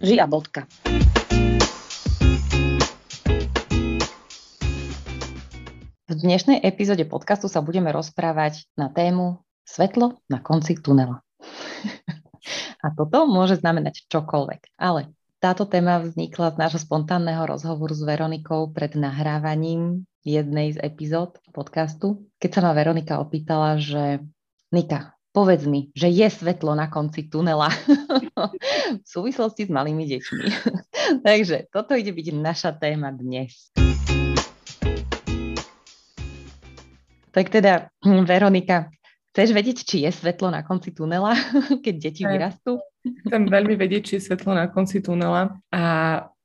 Žia bodka. V dnešnej epizóde podcastu sa budeme rozprávať na tému Svetlo na konci tunela. A toto môže znamenať čokoľvek. Ale táto téma vznikla z nášho spontánneho rozhovoru s Veronikou pred nahrávaním jednej z epizód podcastu, keď sa ma Veronika opýtala, že Nika, povedz mi, že je svetlo na konci tunela v súvislosti s malými deťmi. Takže toto ide byť naša téma dnes. Tak teda, hm, Veronika, chceš vedieť, či je svetlo na konci tunela, keď deti vyrastú? Chcem veľmi vedieť, či je svetlo na konci tunela a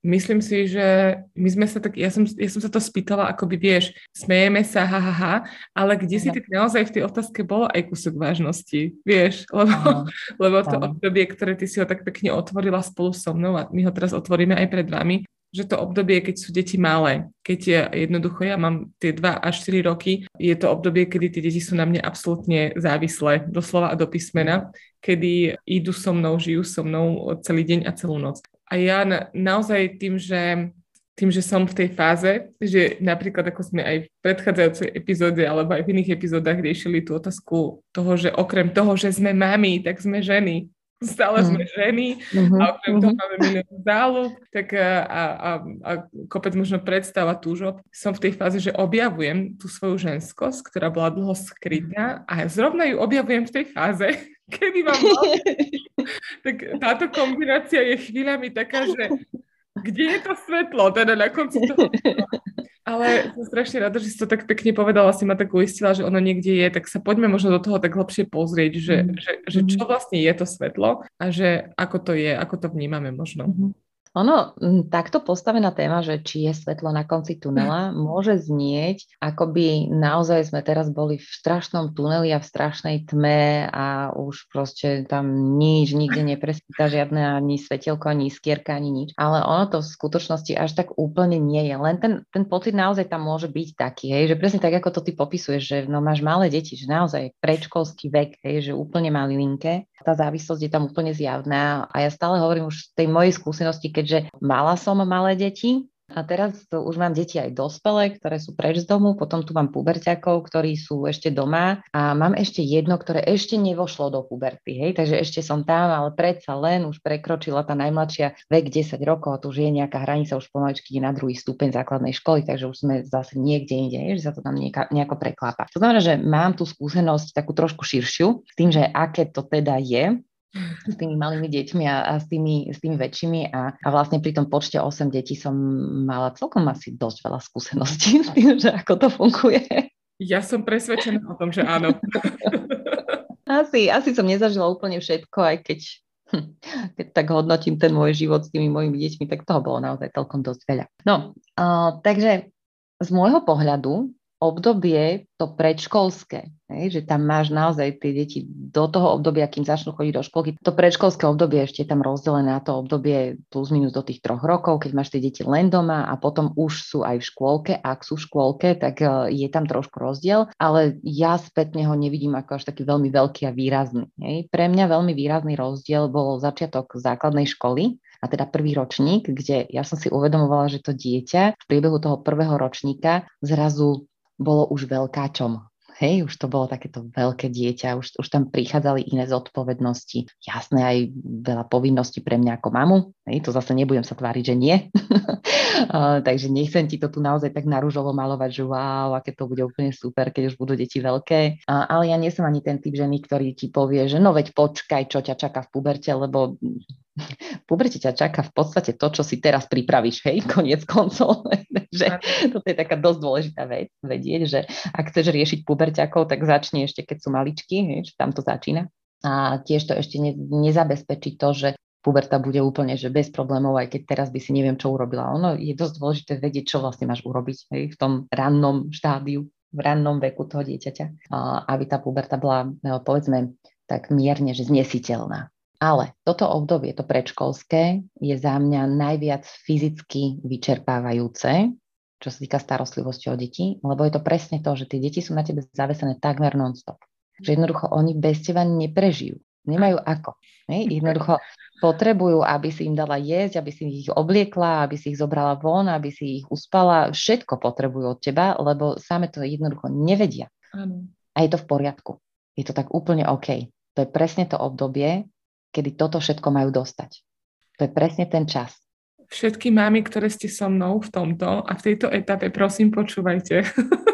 myslím si, že my sme sa tak, ja som, ja som sa to spýtala, akoby vieš, smejeme sa, ha, ha, ha, ale kde si tak naozaj v tej otázke bolo aj kúsok vážnosti, vieš, lebo, Aha. lebo to Aha. obdobie, ktoré ty si ho tak pekne otvorila spolu so mnou a my ho teraz otvoríme aj pred vami, že to obdobie, keď sú deti malé, keď je jednoducho, ja mám tie 2 až 4 roky, je to obdobie, kedy tie deti sú na mne absolútne závislé, doslova a do písmena, kedy idú so mnou, žijú so mnou celý deň a celú noc. A ja na, naozaj tým, že tým, že som v tej fáze, že napríklad ako sme aj v predchádzajúcej epizóde alebo aj v iných epizódach riešili tú otázku toho, že okrem toho, že sme mami, tak sme ženy. Stále mm. sme ženy mm-hmm. a okrem mm-hmm. toho máme milión záľub, tak a, a, a, a kopec možno predstava túžob. Som v tej fáze, že objavujem tú svoju ženskosť, ktorá bola dlho skrytá a zrovna ju objavujem v tej fáze, kedy mám tak táto kombinácia je chvíľami taká, že kde je to svetlo, teda na konci toho. Ale som strašne rada, že si to tak pekne povedala, si ma tak uistila, že ono niekde je, tak sa poďme možno do toho tak hlbšie pozrieť, že, mm. že, že čo mm. vlastne je to svetlo a že ako to je, ako to vnímame možno. Mm-hmm. Ono, takto postavená téma, že či je svetlo na konci tunela, môže znieť, ako by naozaj sme teraz boli v strašnom tuneli a v strašnej tme a už proste tam nič, nikde nepresvíta žiadne ani svetelko, ani iskierka, ani nič. Ale ono to v skutočnosti až tak úplne nie je. Len ten, ten pocit naozaj tam môže byť taký, hej, že presne tak, ako to ty popisuješ, že no, máš malé deti, že naozaj predškolský vek, hej, že úplne malilinké tá závislosť je tam úplne zjavná a ja stále hovorím už z tej mojej skúsenosti, keďže mala som malé deti, a teraz to už mám deti aj dospelé, ktoré sú preč z domu, potom tu mám puberťakov, ktorí sú ešte doma a mám ešte jedno, ktoré ešte nevošlo do puberty, hej, takže ešte som tam, ale predsa len už prekročila tá najmladšia vek 10 rokov a tu už je nejaká hranica, už pomaličky ide na druhý stupeň základnej školy, takže už sme zase niekde inde, hej, že sa to tam nieka, nejako preklápa. To znamená, že mám tú skúsenosť takú trošku širšiu s tým, že aké to teda je, s tými malými deťmi a, a s, tými, s tými väčšími a, a vlastne pri tom počte 8 detí som mala celkom asi dosť veľa skúseností s tým, že ako to funguje. Ja som presvedčená o tom, že áno. asi, asi som nezažila úplne všetko, aj keď, hm, keď tak hodnotím ten môj život s tými mojimi deťmi, tak toho bolo naozaj celkom dosť veľa. No, uh, takže z môjho pohľadu obdobie to predškolské, že tam máš naozaj tie deti do toho obdobia, kým začnú chodiť do školky. To predškolské obdobie ešte je tam rozdelené na to obdobie plus minus do tých troch rokov, keď máš tie deti len doma a potom už sú aj v škôlke. Ak sú v škôlke, tak e, je tam trošku rozdiel, ale ja spätne ho nevidím ako až taký veľmi veľký a výrazný. Pre mňa veľmi výrazný rozdiel bol začiatok základnej školy, a teda prvý ročník, kde ja som si uvedomovala, že to dieťa v priebehu toho prvého ročníka zrazu bolo už veľkáčom. Hej, už to bolo takéto veľké dieťa, už, už tam prichádzali iné zodpovednosti. Jasné, aj veľa povinností pre mňa ako mamu. Hej, to zase nebudem sa tváriť, že nie. uh, takže nechcem ti to tu naozaj tak narúžovo malovať, že wow, aké to bude úplne super, keď už budú deti veľké. Uh, ale ja nie som ani ten typ ženy, ktorý ti povie, že no veď počkaj, čo ťa čaká v puberte, lebo puberte ťa čaká v podstate to, čo si teraz pripravíš, hej, koniec koncov. Takže toto je taká dosť dôležitá vec, vedieť, že ak chceš riešiť puberťakov, tak začni ešte, keď sú maličky, hej, že tam to začína. A tiež to ešte ne, nezabezpečí to, že puberta bude úplne že bez problémov, aj keď teraz by si neviem, čo urobila. Ono je dosť dôležité vedieť, čo vlastne máš urobiť hej, v tom rannom štádiu, v rannom veku toho dieťaťa, aby tá puberta bola, no, povedzme, tak mierne, že znesiteľná. Ale toto obdobie, to predškolské, je za mňa najviac fyzicky vyčerpávajúce, čo sa týka starostlivosti o deti, lebo je to presne to, že tie deti sú na tebe zavesené takmer non-stop. Že jednoducho oni bez teba neprežijú. Nemajú ako. Hej? Jednoducho potrebujú, aby si im dala jesť, aby si ich obliekla, aby si ich zobrala von, aby si ich uspala. Všetko potrebujú od teba, lebo same to jednoducho nevedia. Áno. A je to v poriadku. Je to tak úplne OK. To je presne to obdobie, kedy toto všetko majú dostať. To je presne ten čas. Všetky mámy, ktoré ste so mnou v tomto a v tejto etape, prosím, počúvajte.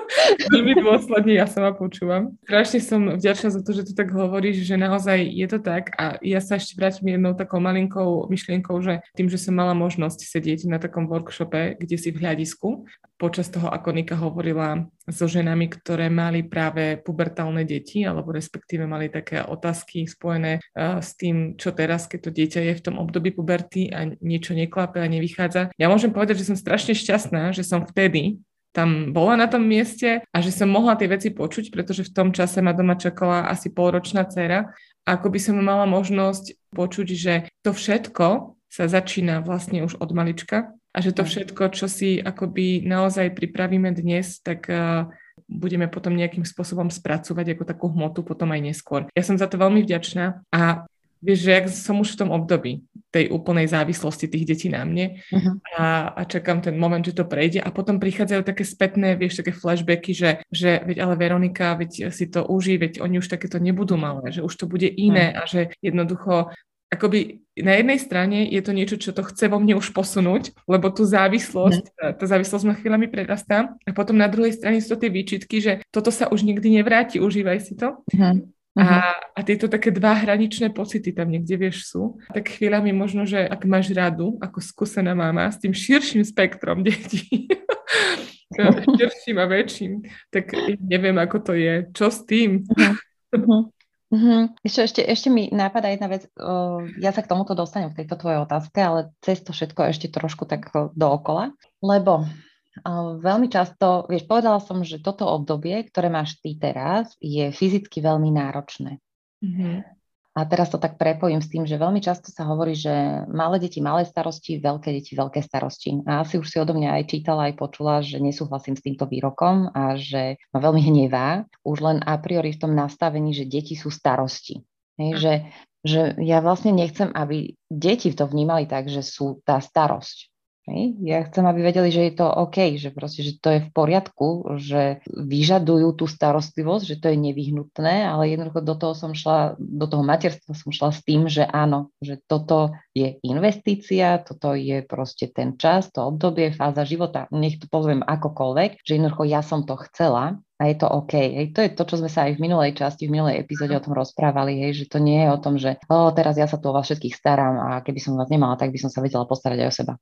Veľmi dôsledne ja sama počúvam. Strašne som vďačná za to, že tu tak hovoríš, že naozaj je to tak a ja sa ešte vrátim jednou takou malinkou myšlienkou, že tým, že som mala možnosť sedieť na takom workshope, kde si v hľadisku, počas toho, ako Nika hovorila so ženami, ktoré mali práve pubertálne deti, alebo respektíve mali také otázky spojené uh, s tým, čo teraz, keď to dieťa je v tom období puberty a niečo neklape a nevychádza. Ja môžem povedať, že som strašne šťastná, že som vtedy tam bola na tom mieste a že som mohla tie veci počuť, pretože v tom čase ma doma čakala asi polročná dcera. Ako by som mala možnosť počuť, že to všetko sa začína vlastne už od malička a že to všetko, čo si akoby naozaj pripravíme dnes, tak uh, budeme potom nejakým spôsobom spracovať ako takú hmotu potom aj neskôr. Ja som za to veľmi vďačná a vieš, že ja som už v tom období tej úplnej závislosti tých detí na mne uh-huh. a, a čakám ten moment, že to prejde a potom prichádzajú také spätné, vieš, také flashbacky, že, že veď ale Veronika, veď si to uží, veď oni už takéto nebudú malé, že už to bude iné uh-huh. a že jednoducho akoby na jednej strane je to niečo, čo to chce vo mne už posunúť, lebo tú závislosť, mm. tá, tá závislosť ma chvíľami prerastá a potom na druhej strane sú to tie výčitky, že toto sa už nikdy nevráti, užívaj si to. Mm. A, mhm. a tieto také dva hraničné pocity tam niekde, vieš, sú. Tak chvíľami možno, že ak máš radu, ako skúsená mama, s tým širším spektrom detí, širším a väčším, tak neviem, ako to je. Čo s tým? Uh-huh. Uh-huh. Ešte, ešte, ešte mi nápada jedna vec, uh, ja sa k tomuto dostanem v tejto tvojej otázke, ale cez to všetko ešte trošku tak dookola, lebo Veľmi často, vieš, povedala som, že toto obdobie, ktoré máš ty teraz, je fyzicky veľmi náročné. Mm-hmm. A teraz to tak prepojím s tým, že veľmi často sa hovorí, že malé deti, malé starosti, veľké deti, veľké starosti. A asi už si odo mňa aj čítala, aj počula, že nesúhlasím s týmto výrokom a že ma veľmi hnevá, už len a priori v tom nastavení, že deti sú starosti. Hej, že, že ja vlastne nechcem, aby deti to vnímali tak, že sú tá starosť. Ja chcem, aby vedeli, že je to OK, že proste, že to je v poriadku, že vyžadujú tú starostlivosť, že to je nevyhnutné, ale jednoducho do toho som šla, do toho materstva som šla s tým, že áno, že toto je investícia, toto je proste ten čas, to obdobie, fáza života, nech to poviem akokoľvek, že jednoducho ja som to chcela a je to OK. Hej. To je to, čo sme sa aj v minulej časti, v minulej epizóde o tom rozprávali, hej, že to nie je o tom, že o, teraz ja sa tu o vás všetkých starám a keby som vás nemala, tak by som sa vedela postarať aj o seba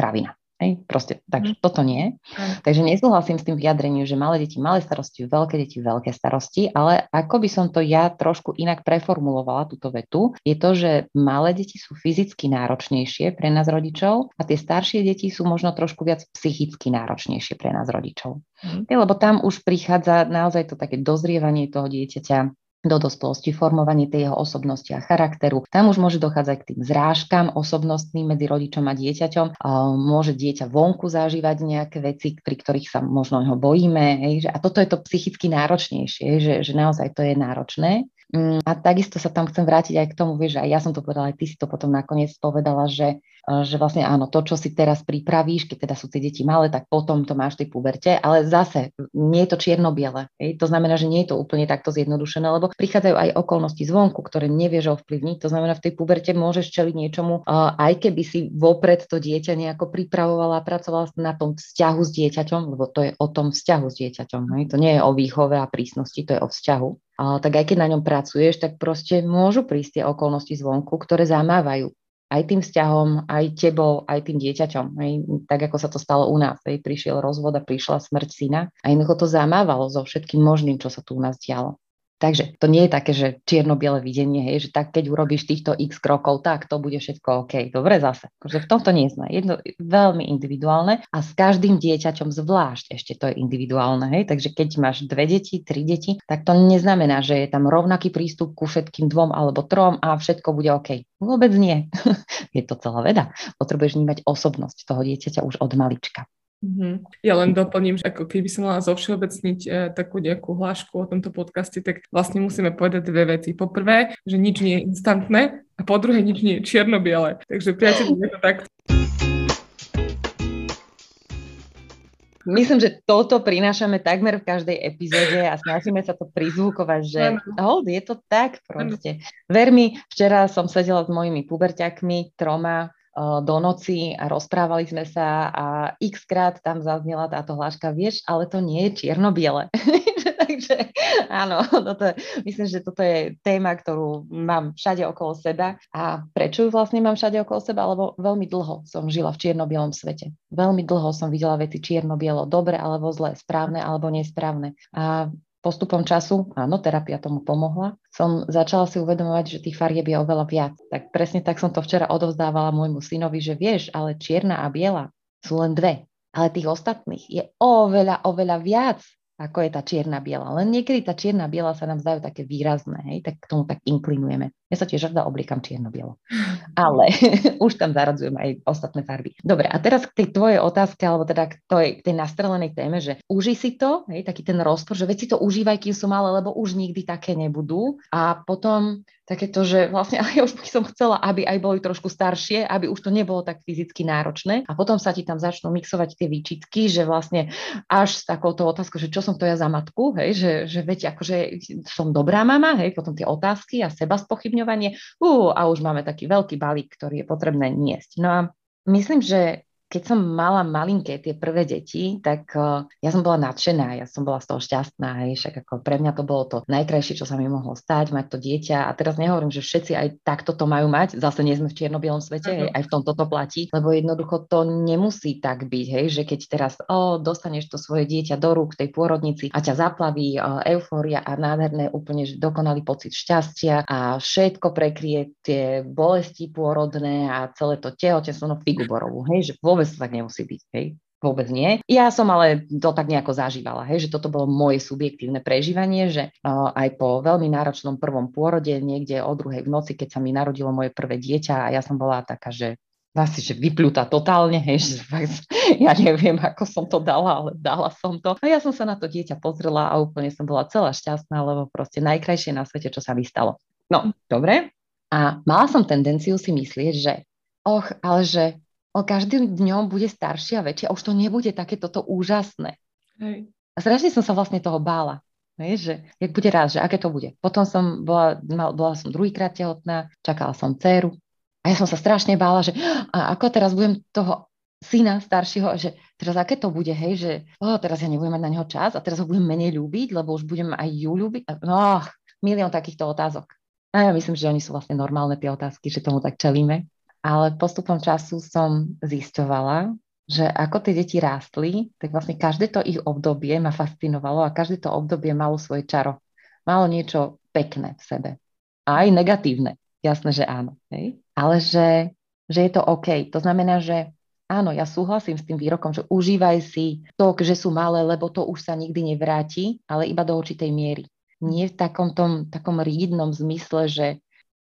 kravina. Hej, proste, takže mm. toto nie. Mm. Takže nesúhlasím s tým vyjadrením, že malé deti, malé starosti, veľké deti, veľké starosti, ale ako by som to ja trošku inak preformulovala, túto vetu, je to, že malé deti sú fyzicky náročnejšie pre nás rodičov a tie staršie deti sú možno trošku viac psychicky náročnejšie pre nás rodičov. Mm. Lebo tam už prichádza naozaj to také dozrievanie toho dieťaťa, do dospelosti, formovanie tej jeho osobnosti a charakteru. Tam už môže dochádzať k tým zrážkam osobnostným medzi rodičom a dieťaťom. Môže dieťa vonku zažívať nejaké veci, pri ktorých sa možno ho bojíme. A toto je to psychicky náročnejšie, že, že naozaj to je náročné. Mm, a takisto sa tam chcem vrátiť aj k tomu, vieš, aj ja som to povedala, aj ty si to potom nakoniec povedala, že, že vlastne áno, to, čo si teraz pripravíš, keď teda sú tie deti malé, tak potom to máš v tej puberte, ale zase nie je to čierno-biele. To znamená, že nie je to úplne takto zjednodušené, lebo prichádzajú aj okolnosti zvonku, ktoré nevieš ovplyvniť. To znamená, v tej puberte môžeš čeliť niečomu, aj keby si vopred to dieťa nejako pripravovala, pracovala na tom vzťahu s dieťaťom, lebo to je o tom vzťahu s dieťaťom. To nie je o výchove a prísnosti, to je o vzťahu tak aj keď na ňom pracuješ, tak proste môžu prísť tie okolnosti zvonku, ktoré zamávajú aj tým vzťahom, aj tebou, aj tým dieťaťom. Aj, tak ako sa to stalo u nás. Aj, prišiel rozvod a prišla smrť syna a jednoducho to zamávalo so všetkým možným, čo sa tu u nás dialo. Takže to nie je také, že čierno-biele videnie, hej, že tak keď urobíš týchto x krokov, tak to bude všetko OK. Dobre zase. Akože v tomto nie sme. Jedno veľmi individuálne a s každým dieťaťom zvlášť ešte to je individuálne. Hej. Takže keď máš dve deti, tri deti, tak to neznamená, že je tam rovnaký prístup ku všetkým dvom alebo trom a všetko bude OK. Vôbec nie. je to celá veda. Potrebuješ vnímať osobnosť toho dieťaťa už od malička. Mm-hmm. Ja len doplním, že ako keby som mala zovšeobecniť e, takú nejakú hlášku o tomto podcaste, tak vlastne musíme povedať dve veci. Po prvé, že nič nie je instantné a po druhé, nič nie je čierno-biele. Takže priateľ, je to takto. Myslím, že toto prinášame takmer v každej epizóde a snažíme sa to prizvukovať, že hold, je to tak proste. Ver mi, včera som sedela s mojimi puberťakmi, troma, do noci a rozprávali sme sa a x krát tam zaznela táto hláška, vieš, ale to nie je čierno-biele. Takže áno, toto, myslím, že toto je téma, ktorú mám všade okolo seba. A prečo ju vlastne mám všade okolo seba? Lebo veľmi dlho som žila v čierno-bielom svete. Veľmi dlho som videla veci čierno-bielo, dobre alebo zle, správne alebo nesprávne. A postupom času, áno, terapia tomu pomohla, som začala si uvedomovať, že tých farieb je oveľa viac. Tak presne tak som to včera odovzdávala môjmu synovi, že vieš, ale čierna a biela sú len dve, ale tých ostatných je oveľa, oveľa viac ako je tá čierna biela. Len niekedy tá čierna biela sa nám zdajú také výrazné, hej, tak k tomu tak inklinujeme. Ja sa tiež rada obliekam čierno-bielo. Ale už tam zaradzujem aj ostatné farby. Dobre, a teraz k tej tvojej otázke, alebo teda k tej, k tej nastrelenej téme, že uži si to, hej, taký ten rozpor, že veci to užívaj, kým sú malé, lebo už nikdy také nebudú. A potom také to, že vlastne ale ja už by som chcela, aby aj boli trošku staršie, aby už to nebolo tak fyzicky náročné a potom sa ti tam začnú mixovať tie výčitky, že vlastne až s takouto otázkou, že čo som to ja za matku, hej, že, že veď akože som dobrá mama, hej, potom tie otázky a seba spochybňovanie, uh, a už máme taký veľký balík, ktorý je potrebné niesť. No a myslím, že keď som mala malinké tie prvé deti, tak uh, ja som bola nadšená, ja som bola z toho šťastná, hej, však ako pre mňa to bolo to najkrajšie, čo sa mi mohlo stať, mať to dieťa. A teraz nehovorím, že všetci aj takto to majú mať, zase nie sme v čierno-bielom svete, hej, aj v tomto to platí, lebo jednoducho to nemusí tak byť, hej, že keď teraz o, dostaneš to svoje dieťa do rúk tej pôrodnici a ťa zaplaví uh, eufória a nádherné úplne dokonalý pocit šťastia a všetko prekrie tie bolesti pôrodné a celé to tehotenstvo, no figu borovú, hej, že vôbec vôbec to tak nemusí byť, hej. Vôbec nie. Ja som ale to tak nejako zažívala, hej, že toto bolo moje subjektívne prežívanie, že uh, aj po veľmi náročnom prvom pôrode, niekde o druhej v noci, keď sa mi narodilo moje prvé dieťa a ja som bola taká, že asi, že vyplúta totálne, hej, že fakt, ja neviem, ako som to dala, ale dala som to. A ja som sa na to dieťa pozrela a úplne som bola celá šťastná, lebo proste najkrajšie na svete, čo sa mi stalo. No, dobre. A mala som tendenciu si myslieť, že och, ale že o každým dňom bude staršie a väčšie a už to nebude také toto úžasné. Hej. A strašne som sa vlastne toho bála. Hej, že jak bude raz, že aké to bude. Potom som bola, mal, bola som druhýkrát tehotná, čakala som dceru a ja som sa strašne bála, že a ako teraz budem toho syna staršieho, že teraz aké to bude, hej, že oh, teraz ja nebudem mať na neho čas a teraz ho budem menej ľúbiť, lebo už budem aj ju ľúbiť. No, milión takýchto otázok. A ja myslím, že oni sú vlastne normálne tie otázky, že tomu tak čelíme ale postupom času som zisťovala, že ako tie deti rástli, tak vlastne každé to ich obdobie ma fascinovalo a každé to obdobie malo svoje čaro. Malo niečo pekné v sebe. A aj negatívne. Jasné, že áno. Hej? Ale že, že je to OK. To znamená, že áno, ja súhlasím s tým výrokom, že užívaj si to, že sú malé, lebo to už sa nikdy nevráti, ale iba do určitej miery. Nie v takom tom, takom rídnom zmysle, že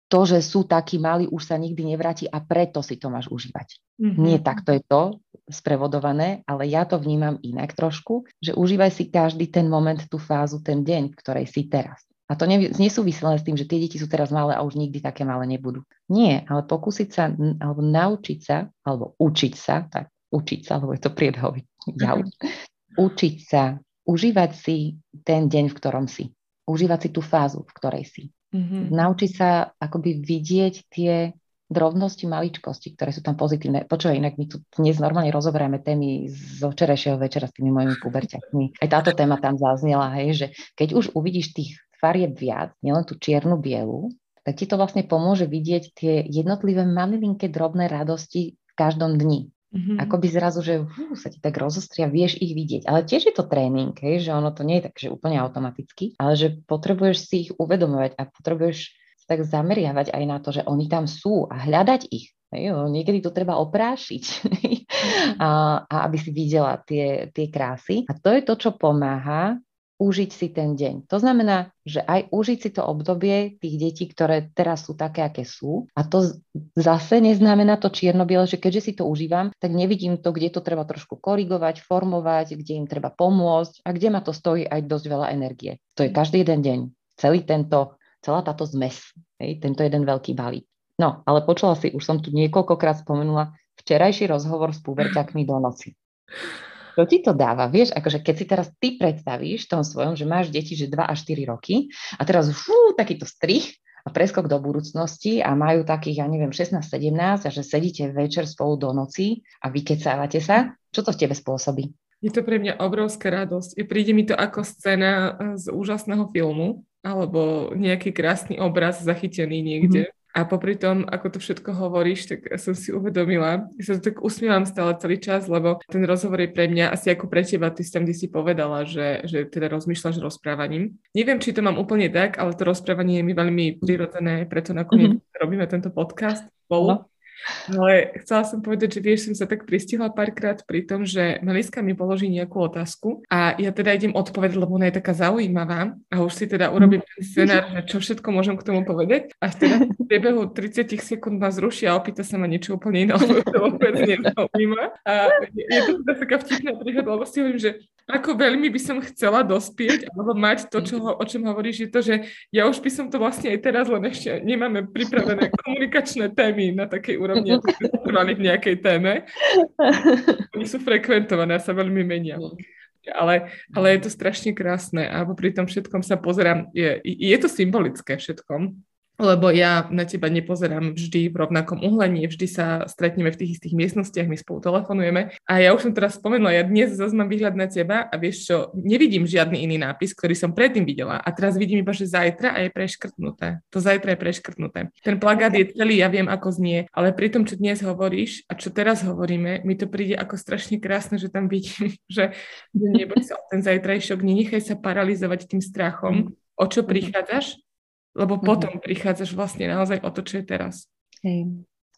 to, že sú takí malí, už sa nikdy nevráti a preto si to máš užívať. Mm-hmm. Nie takto je to sprevodované, ale ja to vnímam inak trošku, že užívaj si každý ten moment, tú fázu, ten deň, v ktorej si teraz. A to nie, nesúvisí len s tým, že tie deti sú teraz malé a už nikdy také malé nebudú. Nie, ale pokúsiť sa, alebo naučiť sa, alebo učiť sa, tak učiť sa, lebo je to priedhový jav, mm-hmm. učiť sa, užívať si ten deň, v ktorom si. Užívať si tú fázu, v ktorej si. Mm-hmm. Naučiť sa akoby vidieť tie drobnosti, maličkosti, ktoré sú tam pozitívne. Počúvaj, inak my tu dnes normálne rozoberáme témy z včerajšieho večera s tými mojimi puberťakmi. Aj táto téma tam zaznela, hej, že keď už uvidíš tých farieb viac, nielen tú čiernu bielu, tak ti to vlastne pomôže vidieť tie jednotlivé malilinké drobné radosti v každom dni. Mm-hmm. Ako by zrazu, že uh, sa ti tak rozostria, vieš ich vidieť. Ale tiež je to tréning, hej, že ono to nie je tak, že úplne automaticky, ale že potrebuješ si ich uvedomovať a potrebuješ sa tak zameriavať aj na to, že oni tam sú a hľadať ich. Hej, niekedy to treba oprášiť, a, a aby si videla tie, tie krásy. A to je to, čo pomáha užiť si ten deň. To znamená, že aj užiť si to obdobie tých detí, ktoré teraz sú také, aké sú. A to zase neznamená to čierno že keďže si to užívam, tak nevidím to, kde to treba trošku korigovať, formovať, kde im treba pomôcť a kde ma to stojí aj dosť veľa energie. To je každý jeden deň. Celý tento, celá táto zmes, hej, tento jeden veľký balík. No, ale počula si, už som tu niekoľkokrát spomenula, včerajší rozhovor s puberťakmi do noci. Čo ti to dáva? Vieš, akože keď si teraz ty predstavíš v tom svojom, že máš deti, že 2 až 4 roky a teraz fú, takýto strich a preskok do budúcnosti a majú takých, ja neviem, 16-17 a že sedíte večer spolu do noci a vykecávate sa, čo to v tebe spôsobí? Je to pre mňa obrovská radosť. Príde mi to ako scéna z úžasného filmu alebo nejaký krásny obraz zachytený niekde. A popri tom, ako to všetko hovoríš, tak som si uvedomila, ja sa tak usmievam stále celý čas, lebo ten rozhovor je pre mňa asi ako pre teba, ty si tam si povedala, že, že teda rozmýšľaš rozprávaním. Neviem, či to mám úplne tak, ale to rozprávanie je mi veľmi prirodzené, preto nakoniec mm-hmm. robíme tento podcast spolu. No. Ale chcela som povedať, že vieš, som sa tak pristihla párkrát pri tom, že Meliska mi položí nejakú otázku a ja teda idem odpovedať, lebo ona je taká zaujímavá a už si teda urobím ten scenár, že čo všetko môžem k tomu povedať a teda v priebehu 30 sekúnd ma zruší a opýta sa ma niečo úplne iné, lebo to vôbec nezaujíma. A je to teda taká vtipná príhoda, lebo si hovorím, že ako veľmi by som chcela dospieť alebo mať to, čo, o čom hovoríš, je to, že ja už by som to vlastne aj teraz, len ešte nemáme pripravené komunikačné témy na takej úrovni, ako trvali v nejakej téme. Oni sú frekventované a sa veľmi menia. Ale, ale je to strašne krásne a pri tom všetkom sa pozerám, je, je to symbolické všetkom, lebo ja na teba nepozerám vždy v rovnakom uhlení, vždy sa stretneme v tých istých miestnostiach, my spolu telefonujeme. A ja už som teraz spomenula, ja dnes zase mám výhľad na teba a vieš čo, nevidím žiadny iný nápis, ktorý som predtým videla. A teraz vidím iba, že zajtra a je preškrtnuté. To zajtra je preškrtnuté. Ten plagát je celý, ja viem, ako znie, ale pri tom, čo dnes hovoríš a čo teraz hovoríme, mi to príde ako strašne krásne, že tam vidím, že neboj sa ten zajtrajšok, nenechaj sa paralizovať tým strachom, o čo mhm. prichádzaš, lebo mm-hmm. potom prichádzaš vlastne naozaj o to, čo je teraz. Hey.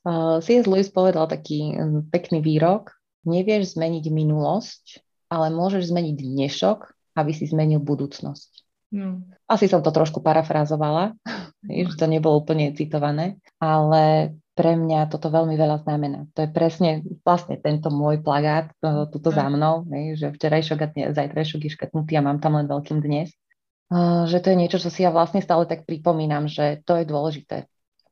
Uh, C.S. Lewis povedal taký um, pekný výrok, nevieš zmeniť minulosť, ale môžeš zmeniť dnešok, aby si zmenil budúcnosť. No. Asi som to trošku parafrázovala, že to nebolo úplne citované, ale pre mňa toto veľmi veľa znamená. To je presne vlastne tento môj plagát, tuto za mnou, že včerajšok a zajtrajšok je škrtnutý a mám tam len veľkým dnes že to je niečo, čo si ja vlastne stále tak pripomínam, že to je dôležité.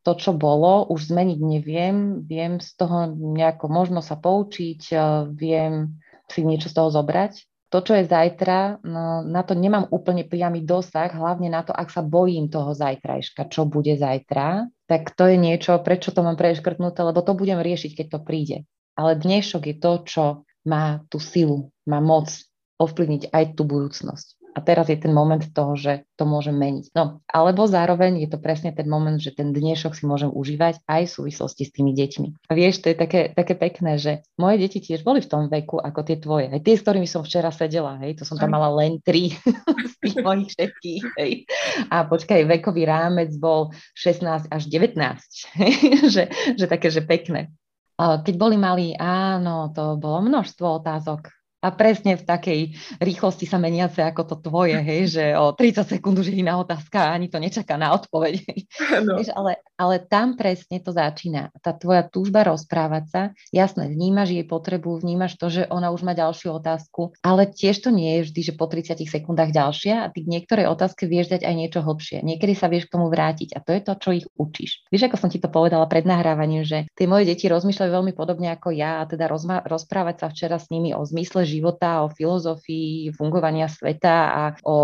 To, čo bolo, už zmeniť neviem, viem z toho nejako možno sa poučiť, viem si niečo z toho zobrať. To, čo je zajtra, no, na to nemám úplne priamy dosah, hlavne na to, ak sa bojím toho zajtrajška, čo bude zajtra, tak to je niečo, prečo to mám preškrtnuté, lebo to budem riešiť, keď to príde. Ale dnešok je to, čo má tú silu, má moc ovplyvniť aj tú budúcnosť a teraz je ten moment toho, že to môžem meniť. No, alebo zároveň je to presne ten moment, že ten dnešok si môžem užívať aj v súvislosti s tými deťmi. A vieš, to je také, také pekné, že moje deti tiež boli v tom veku ako tie tvoje. Aj tie, s ktorými som včera sedela, hej, to som tam mala len tri z tých mojich všetkých, hej. A počkaj, vekový rámec bol 16 až 19, hej, že, že také, že pekné. Keď boli malí, áno, to bolo množstvo otázok, a presne v takej rýchlosti sa meniace ako to tvoje, hej, že o 30 sekúnd už je iná otázka a ani to nečaká na odpoveď. No. Vieš, ale, ale tam presne to začína. Tá tvoja túžba rozprávať sa, jasné, vnímaš jej potrebu, vnímaš to, že ona už má ďalšiu otázku, ale tiež to nie je vždy, že po 30 sekundách ďalšia a ty k niektorej otázke vieš dať aj niečo hlbšie. Niekedy sa vieš k tomu vrátiť a to je to, čo ich učíš. Vieš, ako som ti to povedala pred nahrávaním, že tie moje deti rozmýšľajú veľmi podobne ako ja a teda rozma- rozprávať sa včera s nimi o zmysle života, o filozofii fungovania sveta a o, o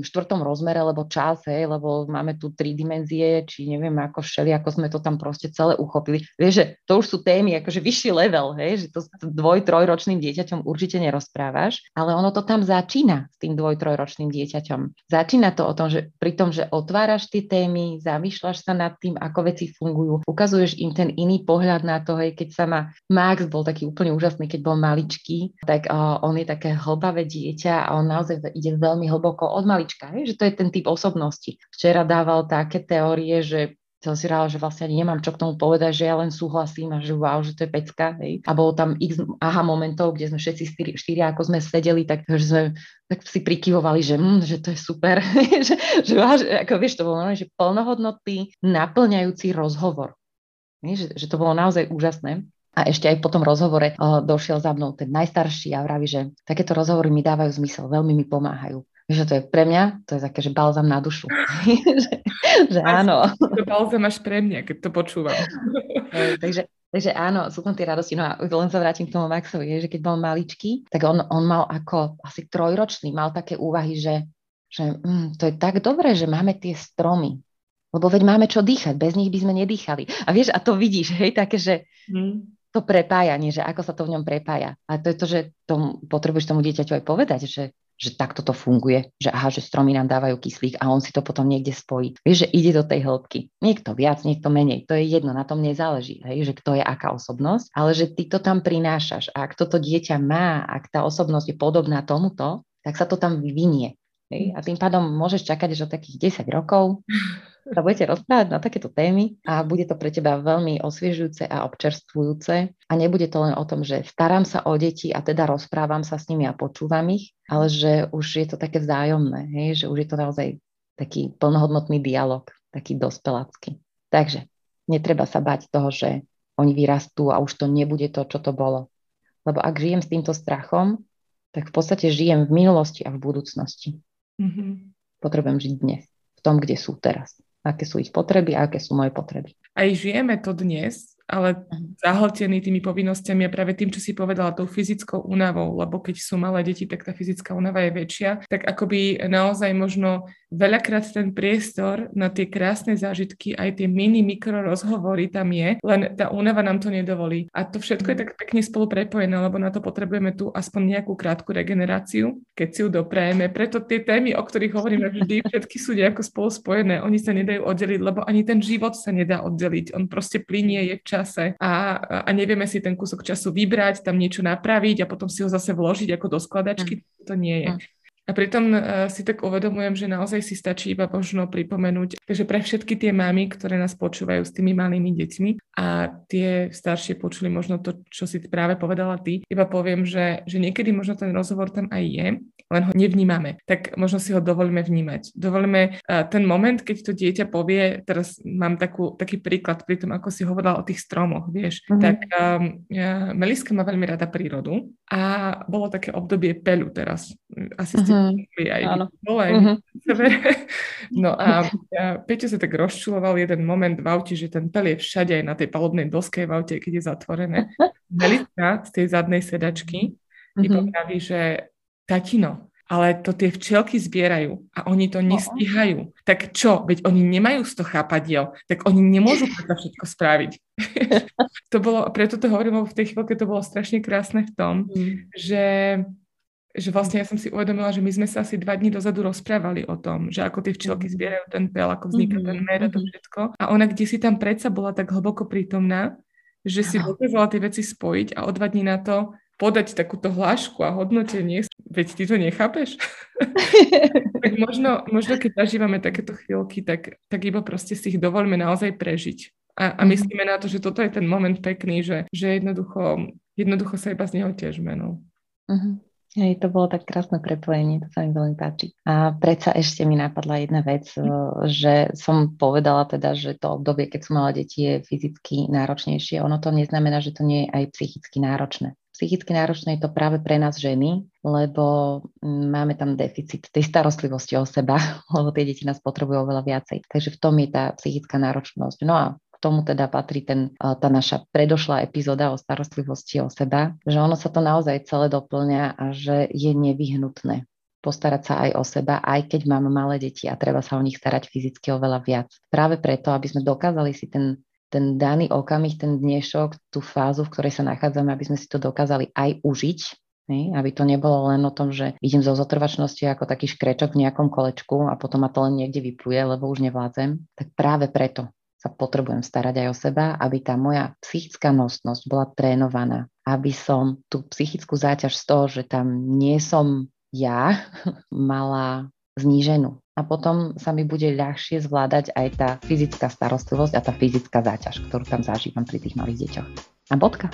štvrtom rozmere, lebo čas, hej, lebo máme tu tri dimenzie, či neviem ako všeli, ako sme to tam proste celé uchopili. Vieš, že to už sú témy, akože vyšší level, hej, že to s dvoj, trojročným dieťaťom určite nerozprávaš, ale ono to tam začína s tým dvoj, trojročným dieťaťom. Začína to o tom, že pri tom, že otváraš tie témy, zamýšľaš sa nad tým, ako veci fungujú, ukazuješ im ten iný pohľad na to, hej, keď sa ma Max bol taký úplne úžasný, keď bol maličký, tak on je také hlbavé dieťa a on naozaj ide veľmi hlboko od malička, hej, že to je ten typ osobnosti. Včera dával také teórie, že som si rála, že vlastne ani nemám čo k tomu povedať, že ja len súhlasím a že wow, že to je pecka. Hej. A bolo tam x aha momentov, kde sme všetci štyri, štyri ako sme sedeli, tak že sme tak si prikyvovali, že, mm, že to je super. že, že, že, ako vieš, to bolo že plnohodnotný, naplňajúci rozhovor. Že, že to bolo naozaj úžasné. A ešte aj po tom rozhovore uh, došiel za mnou ten najstarší a vraví, že takéto rozhovory mi dávajú zmysel, veľmi mi pomáhajú. Že to je pre mňa, to je také, že balzam na dušu. že, že áno. To balzam až pre mňa, keď to počúvam. takže, takže áno, sú tam tie radosti. No a len sa vrátim k tomu Maxovi, že keď bol maličký, tak on, on mal ako asi trojročný, mal také úvahy, že, že mm, to je tak dobré, že máme tie stromy, lebo veď máme čo dýchať, bez nich by sme nedýchali. A vieš, a to vidíš, hej, také, že mm to prepájanie, že ako sa to v ňom prepája. A to je to, že tom, potrebuješ tomu dieťaťu aj povedať, že, že takto to funguje, že aha, že stromy nám dávajú kyslík a on si to potom niekde spojí. Vieš, že ide do tej hĺbky. Niekto viac, niekto menej. To je jedno, na tom nezáleží, hej, že kto je aká osobnosť, ale že ty to tam prinášaš. A ak toto dieťa má, ak tá osobnosť je podobná tomuto, tak sa to tam vyvinie. Hej? A tým pádom môžeš čakať že takých 10 rokov, sa budete rozprávať na takéto témy a bude to pre teba veľmi osviežujúce a občerstvujúce a nebude to len o tom, že starám sa o deti a teda rozprávam sa s nimi a počúvam ich, ale že už je to také vzájomné, hej? že už je to naozaj taký plnohodnotný dialog, taký dospelácky. Takže netreba sa bať toho, že oni vyrastú a už to nebude to, čo to bolo. Lebo ak žijem s týmto strachom, tak v podstate žijem v minulosti a v budúcnosti. Mm-hmm. Potrebujem žiť dnes, v tom, kde sú teraz. Aké sú ich potreby a aké sú moje potreby. Aj žijeme to dnes, ale mhm. zahltený tými povinnosťami a práve tým, čo si povedala, tou fyzickou únavou, lebo keď sú malé deti, tak tá fyzická únava je väčšia, tak akoby naozaj možno veľakrát ten priestor na tie krásne zážitky, aj tie mini mikro rozhovory tam je, len tá únava nám to nedovolí. A to všetko je mhm. tak pekne spolu prepojené, lebo na to potrebujeme tu aspoň nejakú krátku regeneráciu, keď si ju doprajeme. Preto tie témy, o ktorých hovoríme vždy, všetky sú nejako spolu spojené. Oni sa nedajú oddeliť, lebo ani ten život sa nedá oddeliť. On proste plinie, je v čase a, a nevieme si ten kúsok času vybrať, tam niečo napraviť a potom si ho zase vložiť ako do skladačky. Mm. To nie je. A pritom uh, si tak uvedomujem, že naozaj si stačí iba možno pripomenúť, že pre všetky tie mamy, ktoré nás počúvajú s tými malými deťmi a tie staršie počuli možno to, čo si práve povedala ty, iba poviem, že, že niekedy možno ten rozhovor tam aj je, len ho nevnímame. Tak možno si ho dovolíme vnímať. Dovolíme uh, ten moment, keď to dieťa povie, teraz mám takú, taký príklad pri tom, ako si hovorila o tých stromoch, vieš, mm-hmm. tak um, Meliska má veľmi rada prírodu a bolo také obdobie peľu teraz. Asi ste mm-hmm. aj Áno. dole. Mm-hmm. No a, Peťo sa tak rozčuloval jeden moment v aute, že ten pel je všade aj na tej palubnej doske v aute, keď je zatvorené. Melica z tej zadnej sedačky mm-hmm. mi popraví, že tatino, ale to tie včielky zbierajú a oni to nestíhajú. Tak čo? Veď oni nemajú z toho chápadiel, tak oni nemôžu to všetko spraviť. to bolo, preto to hovorím, lebo v tej chvíľke to bolo strašne krásne v tom, mm. že že vlastne ja som si uvedomila, že my sme sa asi dva dní dozadu rozprávali o tom, že ako tie včielky mhm. zbierajú ten pel, ako vzniká mm-hmm. ten med a to mhm. všetko. A ona kde si tam predsa bola tak hlboko prítomná, že si dokázala tie veci spojiť a o dva dní na to podať takúto hlášku a hodnotenie. Veď ty to nechápeš? tak možno, možno keď zažívame takéto chvíľky, tak, tak iba proste si ich dovolíme naozaj prežiť. A, a mhm. myslíme na to, že toto je ten moment pekný, že, že jednoducho, jednoducho sa iba z neho tiežme. No. Uh-huh. Hej, to bolo tak krásne prepojenie, to sa mi veľmi páči. A predsa ešte mi napadla jedna vec, e, že som povedala teda, že to obdobie, keď som mala deti, je fyzicky náročnejšie. Ono to neznamená, že to nie je aj psychicky náročné. Psychicky náročné je to práve pre nás ženy, lebo mm, máme tam deficit tej starostlivosti o seba, lebo tie deti nás potrebujú oveľa viacej. Takže v tom je tá psychická náročnosť. No a tomu teda patrí ten, tá naša predošlá epizóda o starostlivosti o seba, že ono sa to naozaj celé doplňa a že je nevyhnutné postarať sa aj o seba, aj keď mám malé deti a treba sa o nich starať fyzicky oveľa viac. Práve preto, aby sme dokázali si ten, ten daný okamih, ten dnešok, tú fázu, v ktorej sa nachádzame, aby sme si to dokázali aj užiť, aby to nebolo len o tom, že idem zo zotrvačnosti ako taký škrečok v nejakom kolečku a potom ma to len niekde vypluje, lebo už nevládzem. Tak práve preto sa potrebujem starať aj o seba, aby tá moja psychická nosnosť bola trénovaná, aby som tú psychickú záťaž z toho, že tam nie som ja, mala zníženú. a potom sa mi bude ľahšie zvládať aj tá fyzická starostlivosť a tá fyzická záťaž, ktorú tam zažívam pri tých malých deťoch. A bodka.